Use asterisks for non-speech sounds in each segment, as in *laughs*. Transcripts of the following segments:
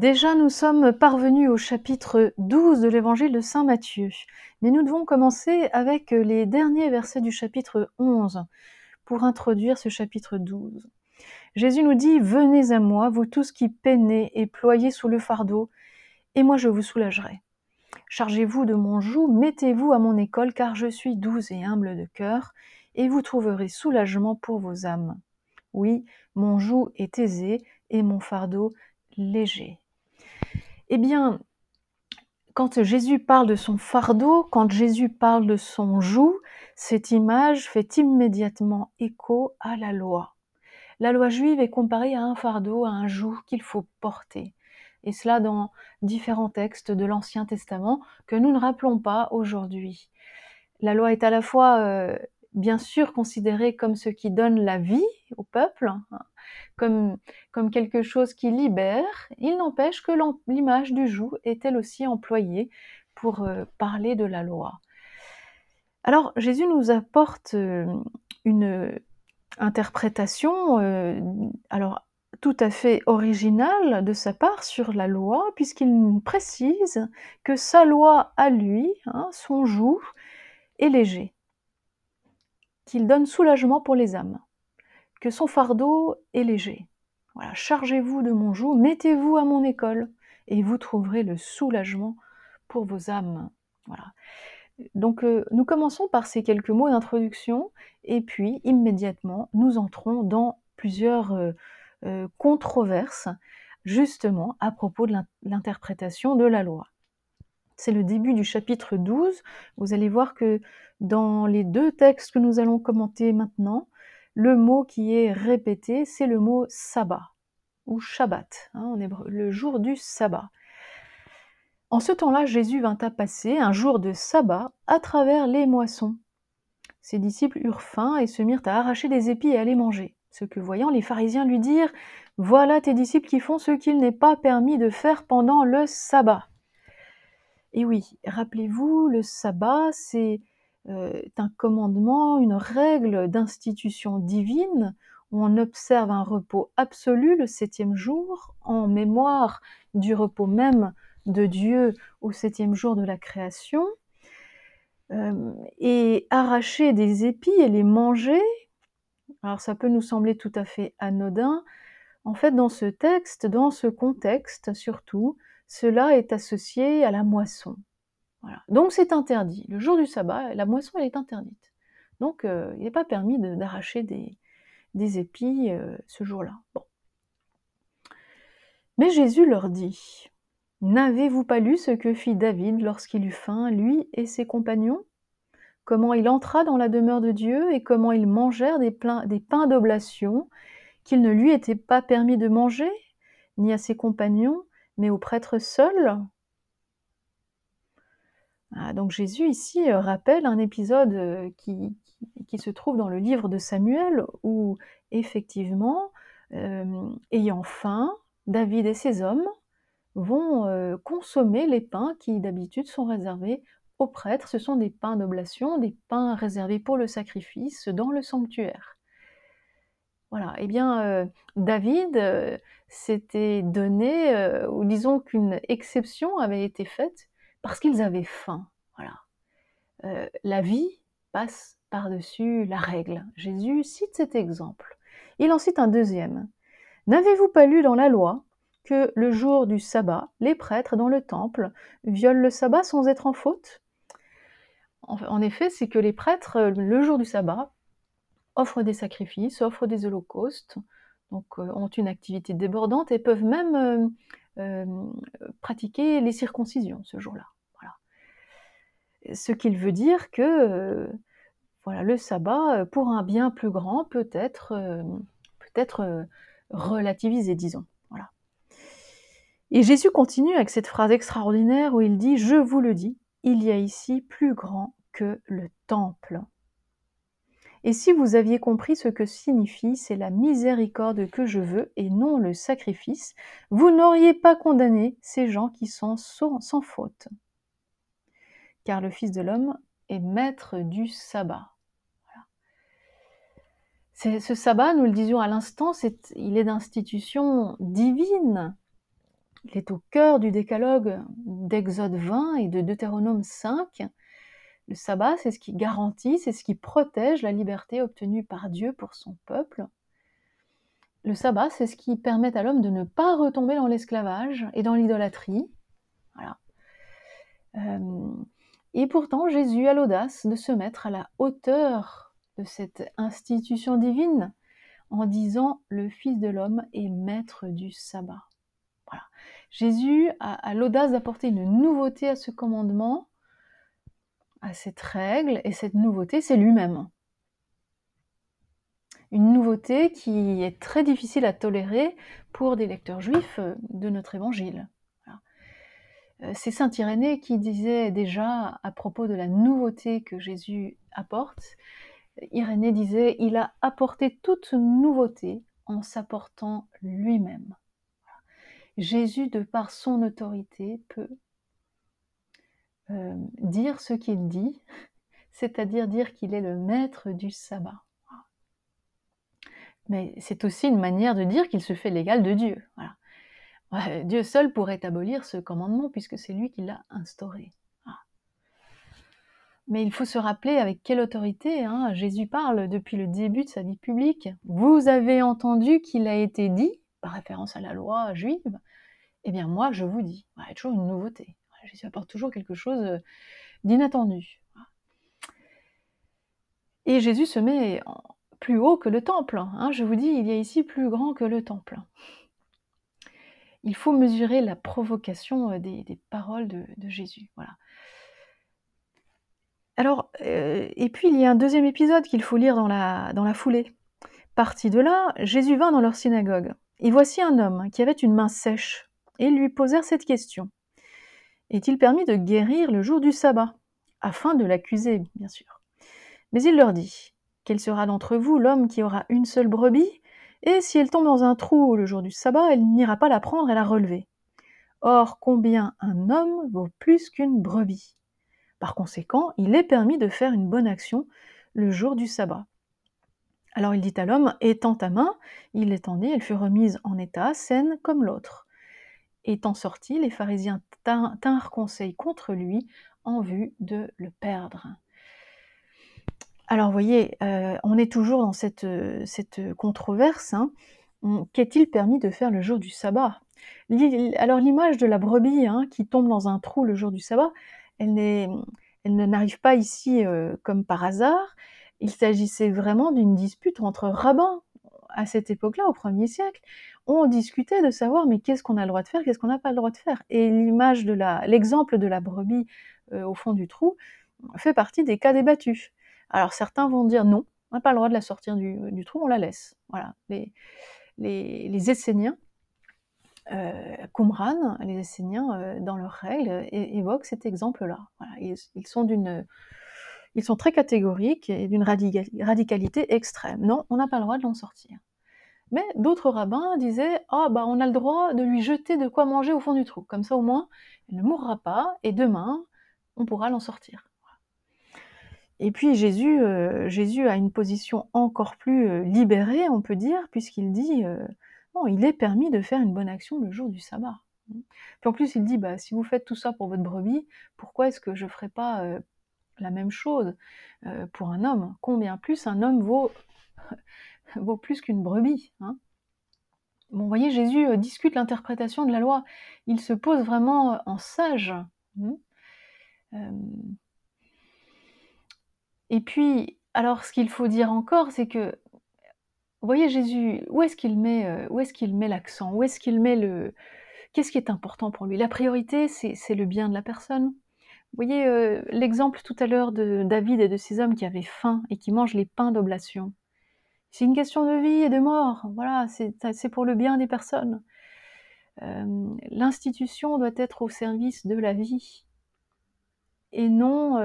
Déjà, nous sommes parvenus au chapitre 12 de l'évangile de Saint Matthieu, mais nous devons commencer avec les derniers versets du chapitre 11 pour introduire ce chapitre 12. Jésus nous dit, Venez à moi, vous tous qui peinez et ployez sous le fardeau, et moi je vous soulagerai. Chargez-vous de mon joug, mettez-vous à mon école, car je suis doux et humble de cœur, et vous trouverez soulagement pour vos âmes. Oui, mon joug est aisé et mon fardeau léger. Eh bien, quand Jésus parle de son fardeau, quand Jésus parle de son joug, cette image fait immédiatement écho à la loi. La loi juive est comparée à un fardeau, à un joug qu'il faut porter. Et cela dans différents textes de l'Ancien Testament que nous ne rappelons pas aujourd'hui. La loi est à la fois euh, bien sûr considérée comme ce qui donne la vie au peuple, hein, comme, comme quelque chose qui libère, il n'empêche que l'image du joug est elle aussi employée pour euh, parler de la loi. Alors Jésus nous apporte euh, une interprétation euh, alors tout à fait originale de sa part sur la loi, puisqu'il précise que sa loi à lui, hein, son joug, est léger, qu'il donne soulagement pour les âmes que son fardeau est léger. Voilà, chargez-vous de mon joug, mettez-vous à mon école, et vous trouverez le soulagement pour vos âmes. Voilà. Donc euh, nous commençons par ces quelques mots d'introduction, et puis immédiatement nous entrons dans plusieurs euh, euh, controverses, justement à propos de l'interprétation de la loi. C'est le début du chapitre 12. Vous allez voir que dans les deux textes que nous allons commenter maintenant, le mot qui est répété, c'est le mot sabbat ou Shabbat, hein, le jour du sabbat. En ce temps-là, Jésus vint à passer un jour de sabbat à travers les moissons. Ses disciples eurent faim et se mirent à arracher des épis et à les manger. Ce que voyant, les pharisiens lui dirent Voilà tes disciples qui font ce qu'il n'est pas permis de faire pendant le sabbat. Et oui, rappelez-vous, le sabbat, c'est euh, un commandement, une règle d'institution divine où on observe un repos absolu le septième jour en mémoire du repos même de Dieu au septième jour de la création. Euh, et arracher des épis et les manger, alors ça peut nous sembler tout à fait anodin, en fait dans ce texte, dans ce contexte surtout, cela est associé à la moisson. Donc c'est interdit. Le jour du sabbat, la moisson elle est interdite. Donc euh, il n'est pas permis d'arracher des, épis euh, ce jour-là. Mais Jésus leur dit N'avez-vous pas lu ce que fit David lorsqu'il eut faim, lui et ses compagnons? Comment il entra dans la demeure de Dieu et comment ils mangèrent des pains d'oblation qu'il ne lui était pas permis de manger, ni à ses compagnons, mais aux prêtres seuls ah, donc Jésus ici euh, rappelle un épisode euh, qui, se trouve dans le livre de Samuel où effectivement, euh, ayant faim, David et ses hommes vont consommer les pains qui d'habitude sont réservés aux prêtres. Ce sont des pains d'oblation, des pains réservés pour le sacrifice dans le sanctuaire. Voilà, eh bien, David s'était donné, ou disons qu'une exception avait été faite parce qu'ils avaient faim. Voilà. Euh, la vie passe par-dessus la règle. Jésus cite cet exemple. Il en cite un deuxième. N'avez-vous pas lu dans la loi que le jour du sabbat, les prêtres dans le temple violent le sabbat sans être en faute? En effet, c'est que les prêtres, le jour du sabbat, offrent des sacrifices, offrent des holocaustes, euh, ont une activité débordante et peuvent même euh, euh, pratiquer les circoncisions ce jour-là. Ce qu'il veut dire que voilà, le sabbat, pour un bien plus grand, peut être, peut être relativisé, disons. Voilà. Et Jésus continue avec cette phrase extraordinaire où il dit Je vous le dis, il y a ici plus grand que le temple. Et si vous aviez compris ce que signifie c'est la miséricorde que je veux et non le sacrifice, vous n'auriez pas condamné ces gens qui sont sans faute. Car le Fils de l'homme est maître du sabbat. Ce sabbat, nous le disions à l'instant, il est d'institution divine. Il est au cœur du décalogue d'Exode 20 et de Deutéronome 5. Le sabbat, c'est ce qui garantit, c'est ce qui protège la liberté obtenue par Dieu pour son peuple. Le sabbat, c'est ce qui permet à l'homme de ne pas retomber dans l'esclavage et dans l'idolâtrie. Euh, et pourtant, Jésus a l'audace de se mettre à la hauteur de cette institution divine en disant le Fils de l'homme est maître du sabbat. Jésus a, l'audace d'apporter une nouveauté à ce commandement, à cette règle, et cette nouveauté, c'est lui-même. Une nouveauté qui est très difficile à tolérer pour des lecteurs juifs de notre évangile. Euh, c'est Saint Irénée qui disait déjà à propos de la nouveauté que Jésus apporte, Irénée disait, il a apporté toute nouveauté en s'apportant lui-même. Jésus, de par son autorité, peut euh, dire ce qu'il dit, *laughs* c'est-à-dire dire qu'il est le maître du sabbat. Mais c'est aussi une manière de dire qu'il se fait l'égal de Dieu. Dieu seul pourrait abolir ce commandement puisque c'est lui qui l'a instauré. Mais il faut se rappeler avec quelle autorité hein, Jésus parle depuis le début de sa vie publique. Vous avez entendu qu'il a été dit, par référence à la loi juive, eh bien moi je vous dis. Il toujours une nouveauté. Jésus apporte toujours quelque chose euh, d'inattendu. Et Jésus se met plus haut que le temple. Hein. Je vous dis, il y a ici plus grand que le temple il faut mesurer la provocation des, paroles de, Jésus. Voilà. Alors, et puis il y a un deuxième épisode qu'il faut lire dans la, dans la foulée. Parti de là, Jésus vint dans leur synagogue. Et voici un homme qui avait une main sèche, et ils lui posèrent cette question. Est-il permis de guérir le jour du sabbat? Afin de l'accuser, bien sûr. Mais il leur dit, Quel sera d'entre vous l'homme qui aura une seule brebis? Et si elle tombe dans un trou le jour du sabbat, elle n'ira pas la prendre et la relever. Or, combien un homme vaut plus qu'une brebis? Par conséquent, il est permis de faire une bonne action le jour du sabbat. Alors il dit à l'homme, étends ta main, il l'étendit, elle fut remise en état, saine comme l'autre. Étant sorti, les pharisiens tinrent conseil contre lui en vue de le perdre. Alors, vous voyez, euh, on est toujours dans cette, euh, controverse. Hein. Qu'est-il permis de faire le jour du sabbat? Alors, l'image de la brebis hein, qui tombe dans un trou le jour du sabbat, elle, elle n'arrive pas ici euh, comme par hasard. Il s'agissait vraiment d'une dispute entre rabbins à cette époque-là, au 1er siècle. On discutait de savoir mais qu'est-ce qu'on a le droit de faire, qu'est-ce qu'on n'a pas le droit de faire. Et l'image de la, l'exemple de la brebis au fond du trou fait partie des cas débattus. Alors certains vont dire non, on n'a pas le droit de la sortir du, trou, on la laisse. Voilà. Les, les, Esséniens, euh, Qumran, les Esséniens, euh, dans leurs règles, évoquent cet exemple-là. Ils, sont d'une, ils sont très catégoriques et d'une radicalité extrême. Non, on n'a pas le droit de l'en sortir. Mais d'autres rabbins disaient Ah, bah, on a le droit de lui jeter de quoi manger au fond du trou. Comme ça, au moins, elle ne mourra pas et demain, on pourra l'en sortir. Et puis Jésus, euh, Jésus a une position encore plus euh, libérée, on peut dire, puisqu'il dit, euh, bon, il est permis de faire une bonne action le jour du sabbat. Puis en plus, il dit, bah, si vous faites tout ça pour votre brebis, pourquoi est-ce que je ne ferai pas la même chose pour un homme Combien plus un homme vaut, *laughs* vaut plus qu'une brebis hein Bon, voyez, Jésus discute l'interprétation de la loi. Il se pose vraiment en sage. Hein et puis, alors ce qu'il faut dire encore, c'est que, voyez Jésus, où est-ce qu'il met, euh, où est-ce qu'il met l'accent? Où est-ce qu'il met le... Qu'est-ce qui est important pour lui? La priorité, c'est le bien de la personne? Vous voyez euh, l'exemple tout à l'heure de David et de ces hommes qui avaient faim et qui mangent les pains d'oblation. C'est une question de vie et de mort. Voilà, c'est pour le bien des personnes. Euh, l'institution doit être au service de la vie et non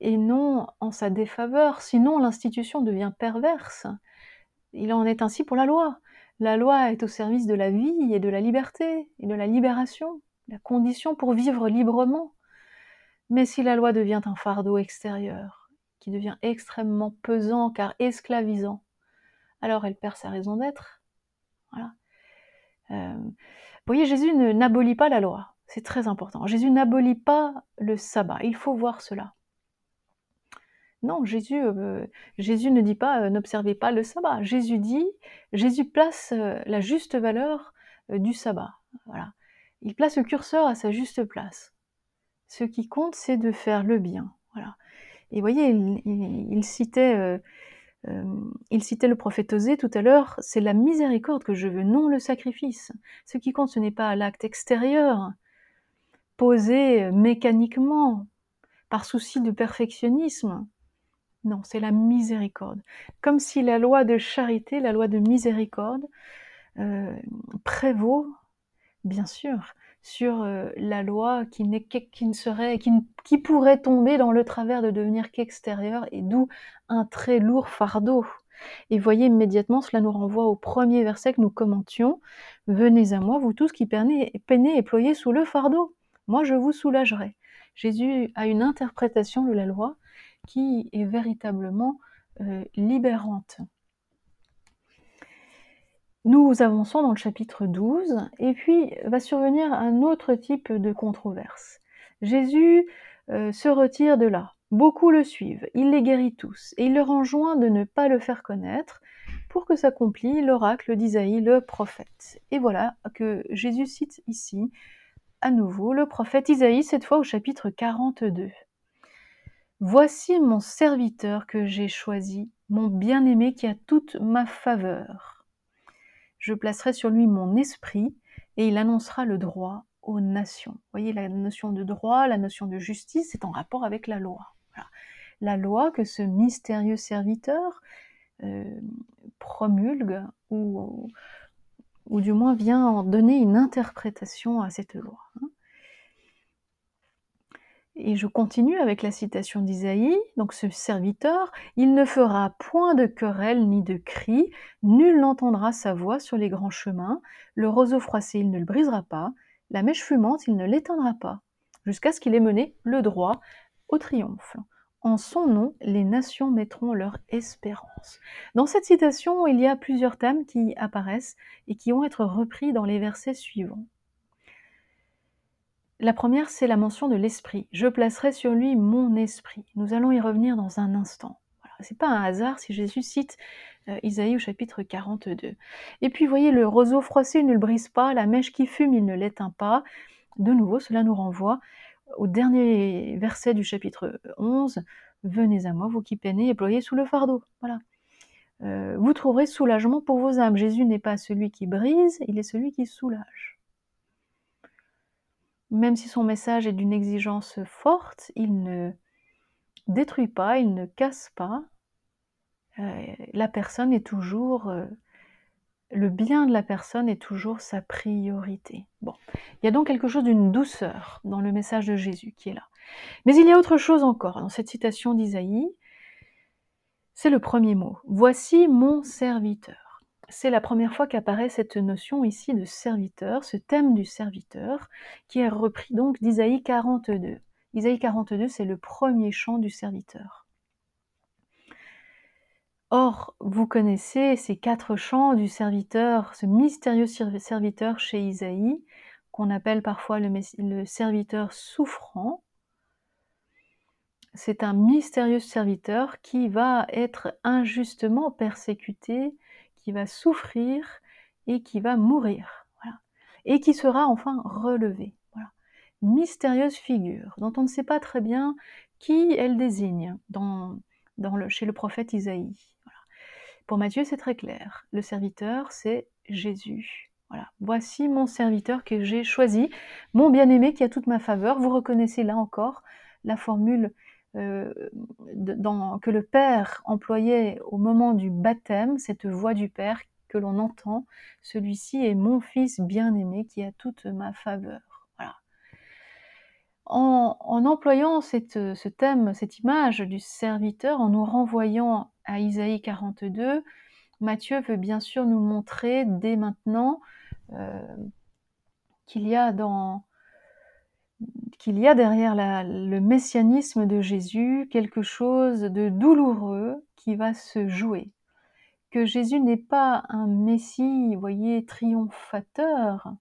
et non en sa défaveur, sinon l'institution devient perverse. Il en est ainsi pour la loi. La loi est au service de la vie et de la liberté et de la libération, la condition pour vivre librement. Mais si la loi devient un fardeau extérieur, qui devient extrêmement pesant car esclavisant, alors elle perd sa raison d'être. Voilà. vous voyez, Jésus n'abolit pas la loi, c'est très important. Jésus n'abolit pas le sabbat, il faut voir cela. Non, Jésus, Jésus ne dit pas n'observez pas le sabbat. Jésus dit, Jésus place la juste valeur du sabbat. Il place le curseur à sa juste place. Ce qui compte, c'est de faire le bien. Voilà. Et vous voyez, il, citait, euh, euh, il citait le prophète Osée tout à l'heure, c'est la miséricorde que je veux, non le sacrifice. Ce qui compte, ce n'est pas l'acte extérieur, posé mécaniquement, par souci de perfectionnisme. Non, c'est la miséricorde. Comme si la loi de charité, la loi de miséricorde, euh, prévaut, bien sûr, sur euh, la loi qui, qui ne serait, qui, qui, pourrait tomber dans le travers de devenir qu'extérieur, et d'où un très lourd fardeau. Et voyez immédiatement, cela nous renvoie au premier verset que nous commentions. Venez à moi, vous tous qui peinez, peinez et ployez sous le fardeau. Moi, je vous soulagerai. Jésus a une interprétation de la loi qui est véritablement euh, libérante. Nous avançons dans le chapitre 12, et puis va survenir un autre type de controverse. Jésus euh, se retire de là. Beaucoup le suivent, il les guérit tous, et il leur enjoint de ne pas le faire connaître, pour que s'accomplisse l'oracle d'Isaïe le prophète. Et voilà que Jésus cite ici à nouveau le prophète Isaïe, cette fois au chapitre 42. Voici mon serviteur que j'ai choisi, mon bien-aimé qui a toute ma faveur je placerai sur lui mon esprit et il annoncera le droit aux nations. Vous voyez, la notion de droit, la notion de justice, c'est en rapport avec la loi. La loi que ce mystérieux serviteur euh, promulgue ou, du moins vient en donner une interprétation à cette loi. Hein. Et je continue avec la citation d'Isaïe, donc ce serviteur, il ne fera point de querelle ni de cris, nul n'entendra sa voix sur les grands chemins, le roseau froissé il ne le brisera pas, la mèche fumante il ne l'éteindra pas, jusqu'à ce qu'il ait mené le droit au triomphe. En son nom, les nations mettront leur espérance. Dans cette citation, il y a plusieurs thèmes qui apparaissent et qui vont être repris dans les versets suivants. La première, c'est la mention de l'esprit. Je placerai sur lui mon esprit. Nous allons y revenir dans un instant. Voilà. C'est pas un hasard si Jésus cite euh, Isaïe au chapitre 42. Et puis, voyez, le roseau froissé ne le brise pas, la mèche qui fume, il ne l'éteint pas. De nouveau, cela nous renvoie au dernier verset du chapitre 11. Venez à moi, vous qui peinez et ployez sous le fardeau. Voilà. Euh, vous trouverez soulagement pour vos âmes. Jésus n'est pas celui qui brise, il est celui qui soulage même si son message est d'une exigence forte, il ne détruit pas, il ne casse pas. Euh, la personne est toujours, euh, le bien de la personne est toujours sa priorité. Bon, il y a donc quelque chose d'une douceur dans le message de Jésus qui est là. Mais il y a autre chose encore dans cette citation d'Isaïe. C'est le premier mot. Voici mon serviteur c'est la première fois qu'apparaît cette notion ici de serviteur, ce thème du serviteur, qui est repris donc d'Isaïe 42. Isaïe 42, c'est le premier chant du serviteur. Or, vous connaissez ces quatre chants du serviteur, ce mystérieux serviteur chez Isaïe, qu'on appelle parfois le, le serviteur souffrant. C'est un mystérieux serviteur qui va être injustement persécuté, qui va souffrir et qui va mourir. Voilà. Et qui sera enfin relevé. Voilà. mystérieuse figure dont on ne sait pas très bien qui elle désigne dans, dans le, chez le prophète Isaïe. Pour Matthieu, c'est très clair. Le serviteur, c'est Jésus. Voilà. Voici mon serviteur que j'ai choisi, mon bien-aimé qui a toute ma faveur. Vous reconnaissez là encore la formule euh, que le Père employait au moment du baptême, cette voix du Père que l'on entend, celui-ci est mon Fils bien-aimé qui a toute ma faveur. Voilà. En, employant ce thème, cette image du serviteur, en nous renvoyant à Isaïe 42, Matthieu veut bien sûr nous montrer dès maintenant euh, qu'il y a dans, qu'il y a derrière le messianisme de Jésus quelque chose de douloureux qui va se jouer, que Jésus n'est pas un Messie, voyez, triomphateur,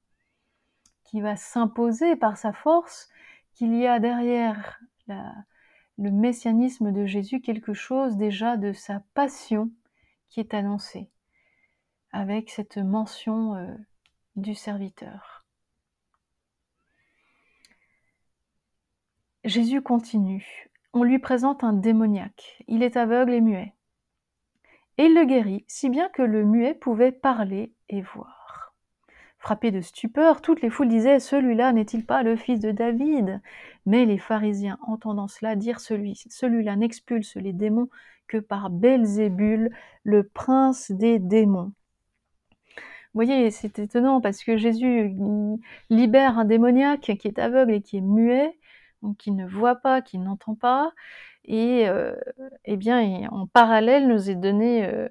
qui va s'imposer par sa force, qu'il y a derrière le messianisme de Jésus quelque chose déjà de sa passion qui est annoncée, avec cette mention euh, du serviteur. Jésus continue. On lui présente un démoniaque. Il est aveugle et muet. Et il le guérit, si bien que le muet pouvait parler et voir. Frappé de stupeur, toutes les foules disaient Celui-là n'est-il pas le fils de David? Mais les pharisiens, entendant cela, dirent Celui, celui-là n'expulse les démons que par Belzébul, le prince des démons. Vous voyez, c'est étonnant parce que Jésus libère un démoniaque qui est aveugle et qui est muet, qui ne voit pas, qui n'entend pas, et euh, eh bien, en parallèle, nous est donné euh,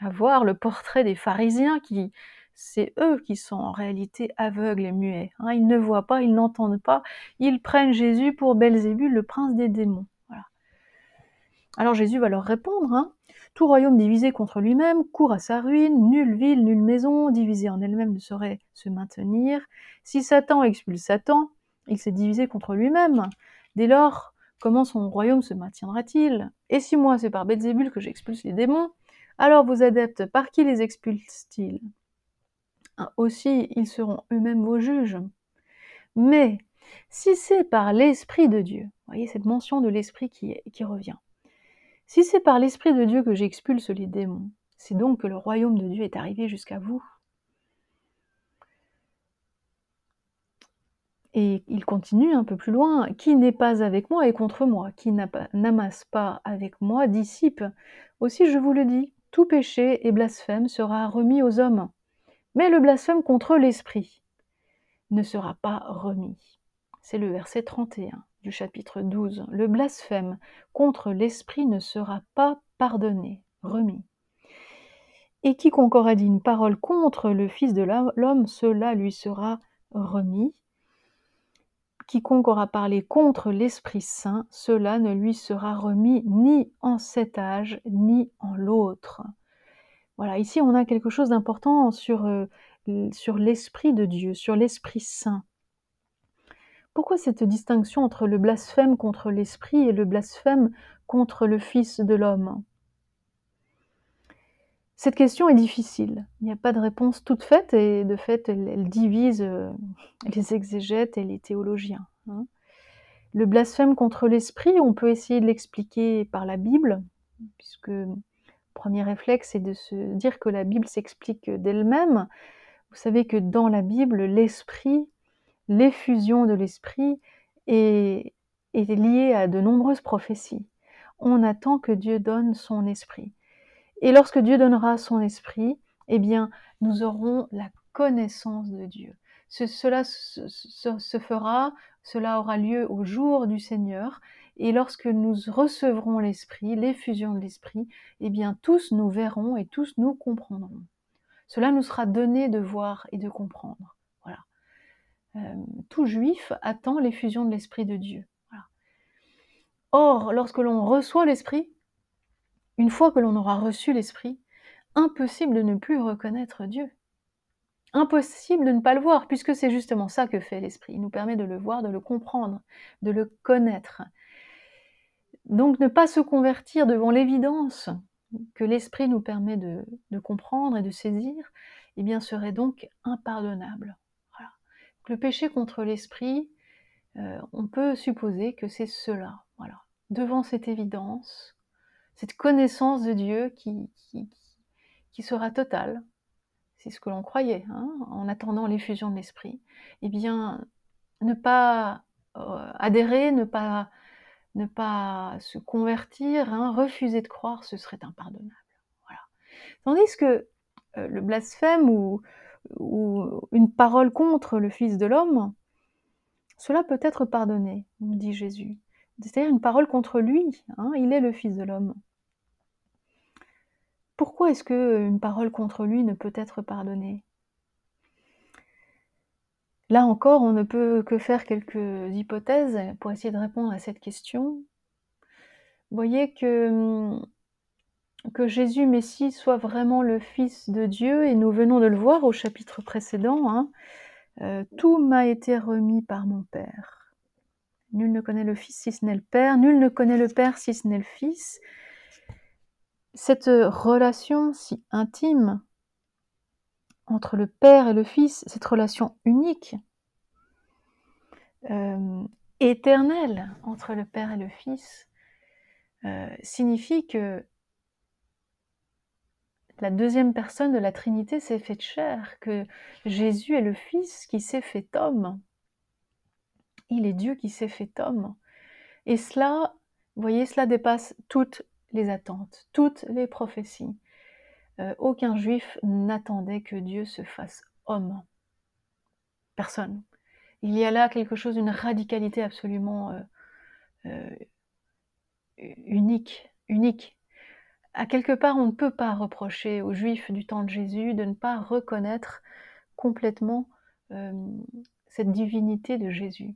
à voir le portrait des pharisiens qui, c'est eux qui sont en réalité aveugles et muets. Hein. Ils ne voient pas, ils n'entendent pas. Ils prennent Jésus pour Belzébul, le prince des démons. Alors Jésus va leur répondre. Hein. Tout royaume divisé contre lui-même court à sa ruine. Nulle ville, nulle maison divisée en elle-même ne saurait se maintenir. Si Satan expulse Satan, il s'est divisé contre lui-même. Dès lors, Comment son royaume se maintiendra-t-il? Et si moi c'est par Belzébul que j'expulse les démons, alors vos adeptes, par qui les expulsent-ils? Ah, Aussi, ils seront eux-mêmes vos juges. Mais si c'est par l'Esprit de Dieu, voyez cette mention de l'Esprit qui, qui revient, si c'est par l'Esprit de Dieu que j'expulse les démons, c'est donc que le royaume de Dieu est arrivé jusqu'à vous. Et il continue un peu plus loin, qui n'est pas avec moi est contre moi, qui n'amasse pas avec moi dissipe. Aussi je vous le dis, tout péché et blasphème sera remis aux hommes, mais le blasphème contre l'Esprit ne sera pas remis. C'est le verset 31 du chapitre 12. Le blasphème contre l'Esprit ne sera pas pardonné, remis. Et quiconque aura dit une parole contre le Fils de l'homme, cela lui sera remis quiconque aura parlé contre l'Esprit Saint, cela ne lui sera remis ni en cet âge, ni en l'autre. Voilà, ici on a quelque chose d'important sur, euh, sur l'Esprit de Dieu, sur l'Esprit Saint. Pourquoi cette distinction entre le blasphème contre l'Esprit et le blasphème contre le Fils de l'homme? Cette question est difficile. Il n'y a pas de réponse toute faite et de fait, elle, divise euh, *laughs* les exégètes et les théologiens. Hein. Le blasphème contre l'esprit, on peut essayer de l'expliquer par la Bible, puisque le premier réflexe est de se dire que la Bible s'explique d'elle-même. Vous savez que dans la Bible, l'esprit, l'effusion de l'esprit est, est liée à de nombreuses prophéties. On attend que Dieu donne son esprit. Et lorsque Dieu donnera son esprit, eh bien, nous aurons la connaissance de Dieu. cela se, fera, cela aura lieu au jour du Seigneur. Et lorsque nous recevrons l'Esprit, l'effusion de l'Esprit, eh bien, tous nous verrons et tous nous comprendrons. Cela nous sera donné de voir et de comprendre. Voilà. Euh, tout juif attend l'effusion de l'Esprit de Dieu. Or, lorsque l'on reçoit l'Esprit, une fois que l'on aura reçu l'Esprit, impossible de ne plus reconnaître Dieu. Impossible de ne pas le voir, puisque c'est justement ça que fait l'Esprit. Il nous permet de le voir, de le comprendre, de le connaître. Donc ne pas se convertir devant l'évidence que l'Esprit nous permet de, comprendre et de saisir, eh bien serait donc impardonnable. Le péché contre l'Esprit, euh, on peut supposer que c'est cela. Devant cette évidence, cette connaissance de Dieu qui, sera totale. C'est ce que l'on croyait, hein, en attendant l'effusion de l'Esprit. Eh bien, ne pas euh, adhérer, ne pas, se convertir, hein, refuser de croire, ce serait impardonnable. Voilà. Tandis que euh, le blasphème ou, ou une parole contre le Fils de l'homme, cela peut être pardonné, dit Jésus. C'est-à-dire une parole contre lui. Hein, il est le Fils de l'homme. Pourquoi est-ce qu'une parole contre lui ne peut être pardonnée? Là encore, on ne peut que faire quelques hypothèses pour essayer de répondre à cette question. Vous voyez que hum, Jésus Messie soit vraiment le Fils de Dieu, et nous venons de le voir au chapitre précédent, hein, euh, tout m'a été remis par mon Père. Nul ne connaît le Fils si ce n'est le Père, nul ne connaît le Père si ce n'est le Fils. Cette relation si intime entre le Père et le Fils, cette relation unique, euh, éternelle entre le Père et le Fils, euh, signifie que la deuxième personne de la Trinité s'est faite chair, que Jésus est le Fils qui s'est fait homme. Il est Dieu qui s'est fait homme. Et cela, vous voyez, cela dépasse toutes les attentes, toutes les prophéties. Euh, aucun juif n'attendait que Dieu se fasse homme. Personne. Il y a là quelque chose, une radicalité absolument euh, euh, unique, unique à quelque part, on ne peut pas reprocher aux Juifs du temps de Jésus de ne pas reconnaître complètement cette divinité de Jésus.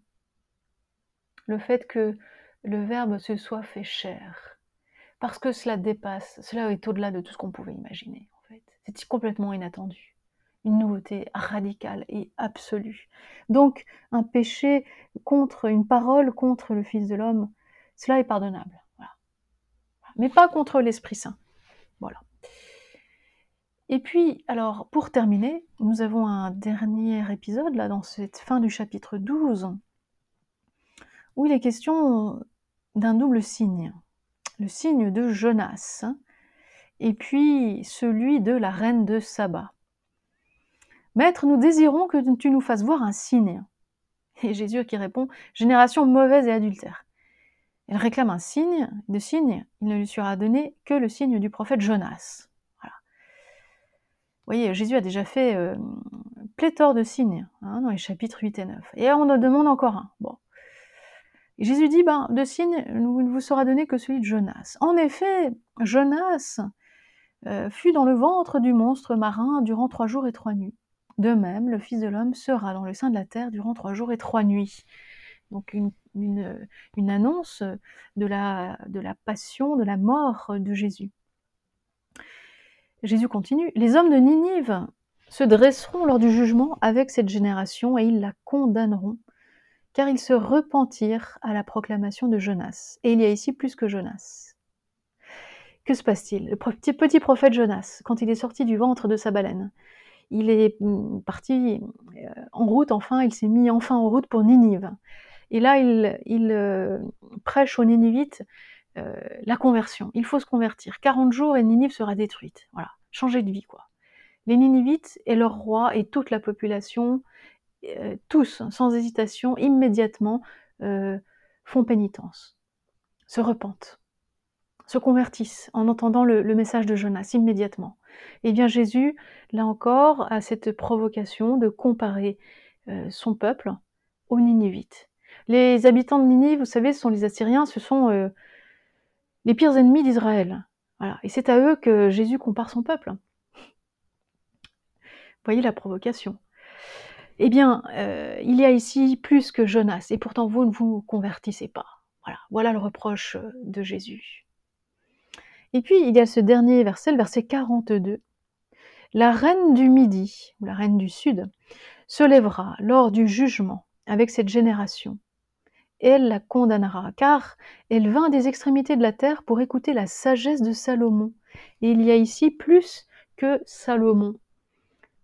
Le fait que le Verbe se soit fait chair, parce que cela dépasse, cela est au-delà de tout ce qu'on pouvait imaginer. En fait, c'est complètement inattendu, une nouveauté radicale et absolue. Donc, un péché contre une parole contre le Fils de l'homme, cela est pardonnable mais pas contre l'Esprit Saint. Voilà. Et puis, alors, pour terminer, nous avons un dernier épisode, là, dans cette fin du chapitre 12, où il est question d'un double signe. Le signe de Jonas, et puis celui de la reine de Saba. Maître, nous désirons que tu nous fasses voir un signe. Et Jésus qui répond, Génération mauvaise et adultère. Elle réclame un signe, de signe, il ne lui sera donné que le signe du prophète Jonas. Voilà. Vous voyez, Jésus a déjà fait euh, pléthore de signes hein, dans les chapitres 8 et 9. Et on en demande encore un. Jésus dit, ben, de signe, ne vous sera donné que celui de Jonas. En effet, Jonas euh, fut dans le ventre du monstre marin durant trois jours et trois nuits. De même, le Fils de l'homme sera dans le sein de la terre durant trois jours et trois nuits. Donc une annonce de la passion, de la mort de Jésus. Jésus continue, les hommes de Ninive se dresseront lors du jugement avec cette génération et ils la condamneront, car ils se repentirent à la proclamation de Jonas. Et il y a ici plus que Jonas. Que se passe-t-il? Le petit, prophète Jonas, quand il est sorti du ventre de sa baleine, il est mm, parti euh, en route, enfin, il s'est mis enfin en route pour Ninive. Et là, il, euh, prêche aux Ninivites euh, la conversion. Il faut se convertir. 40 jours et Ninive sera détruite. Voilà, changer de vie, quoi. Les Ninivites et leur roi et toute la population, euh, tous, sans hésitation, immédiatement, font pénitence, se repentent, se convertissent en entendant le, message de Jonas immédiatement. Et eh bien Jésus, là encore, a cette provocation de comparer son peuple aux Ninivites. Les habitants de Ninive, vous savez, ce sont les Assyriens, ce sont euh, les pires ennemis d'Israël. Et c'est à eux que Jésus compare son peuple. Voyez la provocation. Eh bien, euh, il y a ici plus que Jonas, et pourtant vous ne vous convertissez pas. Voilà, voilà le reproche euh, de Jésus. Et puis, il y a ce dernier verset, le verset 42. La reine du Midi, ou la reine du Sud, se lèvera lors du jugement avec cette génération elle la condamnera, car elle vint des extrémités de la terre pour écouter la sagesse de Salomon. Et il y a ici plus que Salomon.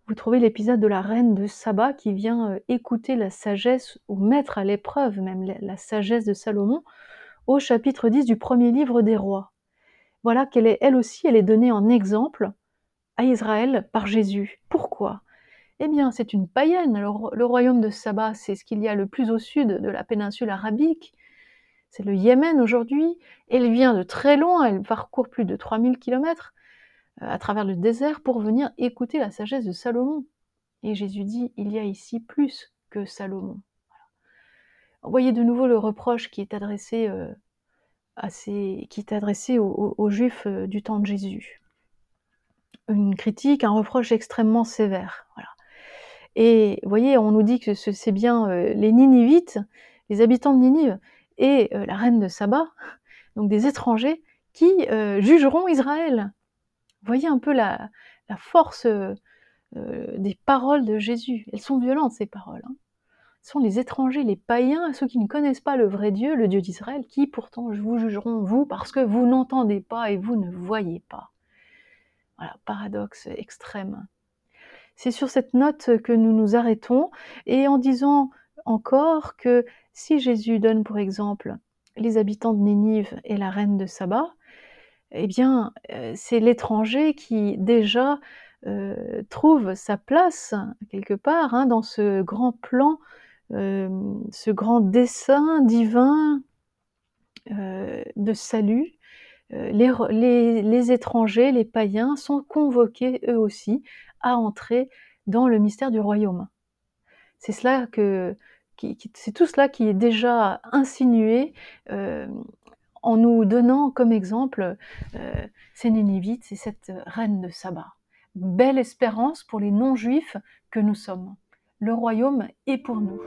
Vous trouvez l'épisode de la reine de Saba qui vient euh, écouter la sagesse, ou mettre à l'épreuve même la sagesse de Salomon, au chapitre 10 du premier livre des rois. Voilà qu'elle est, elle aussi, elle est donnée en exemple à Israël par Jésus. Pourquoi? Eh bien, c'est une païenne. Alors, le royaume de Saba, c'est ce qu'il y a le plus au sud de la péninsule arabique. C'est le Yémen aujourd'hui. Elle vient de très loin, elle parcourt plus de 3000 km euh, à travers le désert pour venir écouter la sagesse de Salomon. Et Jésus dit, il y a ici plus que Salomon. Voyez de nouveau le reproche qui est adressé, euh, à qui est adressé aux, Juifs euh, du temps de Jésus. Une critique, un reproche extrêmement sévère. Et voyez, on nous dit que c'est bien euh, les Ninivites, les habitants de Ninive, et la reine de Saba, donc des étrangers, qui jugeront Israël. Voyez un peu la, force des paroles de Jésus. Elles sont violentes, ces paroles. Hein. Ce sont les étrangers, les païens, ceux qui ne connaissent pas le vrai Dieu, le Dieu d'Israël, qui pourtant vous jugeront, vous, parce que vous n'entendez pas et vous ne voyez pas. Voilà, paradoxe extrême. C'est sur cette note que nous nous arrêtons et en disant encore que si Jésus donne pour exemple les habitants de Nénive et la reine de Saba, eh bien, c'est l'étranger qui déjà trouve sa place quelque part hein, dans ce grand plan, ce grand dessein divin de salut. les, étrangers, les païens sont convoqués eux aussi à entrer dans le mystère du royaume. C'est cela que, c'est tout cela qui est déjà insinué en nous donnant comme exemple euh, ces Nénévites, c'est cette reine de Saba. Belle espérance pour les non-juifs que nous sommes. Le royaume est pour nous.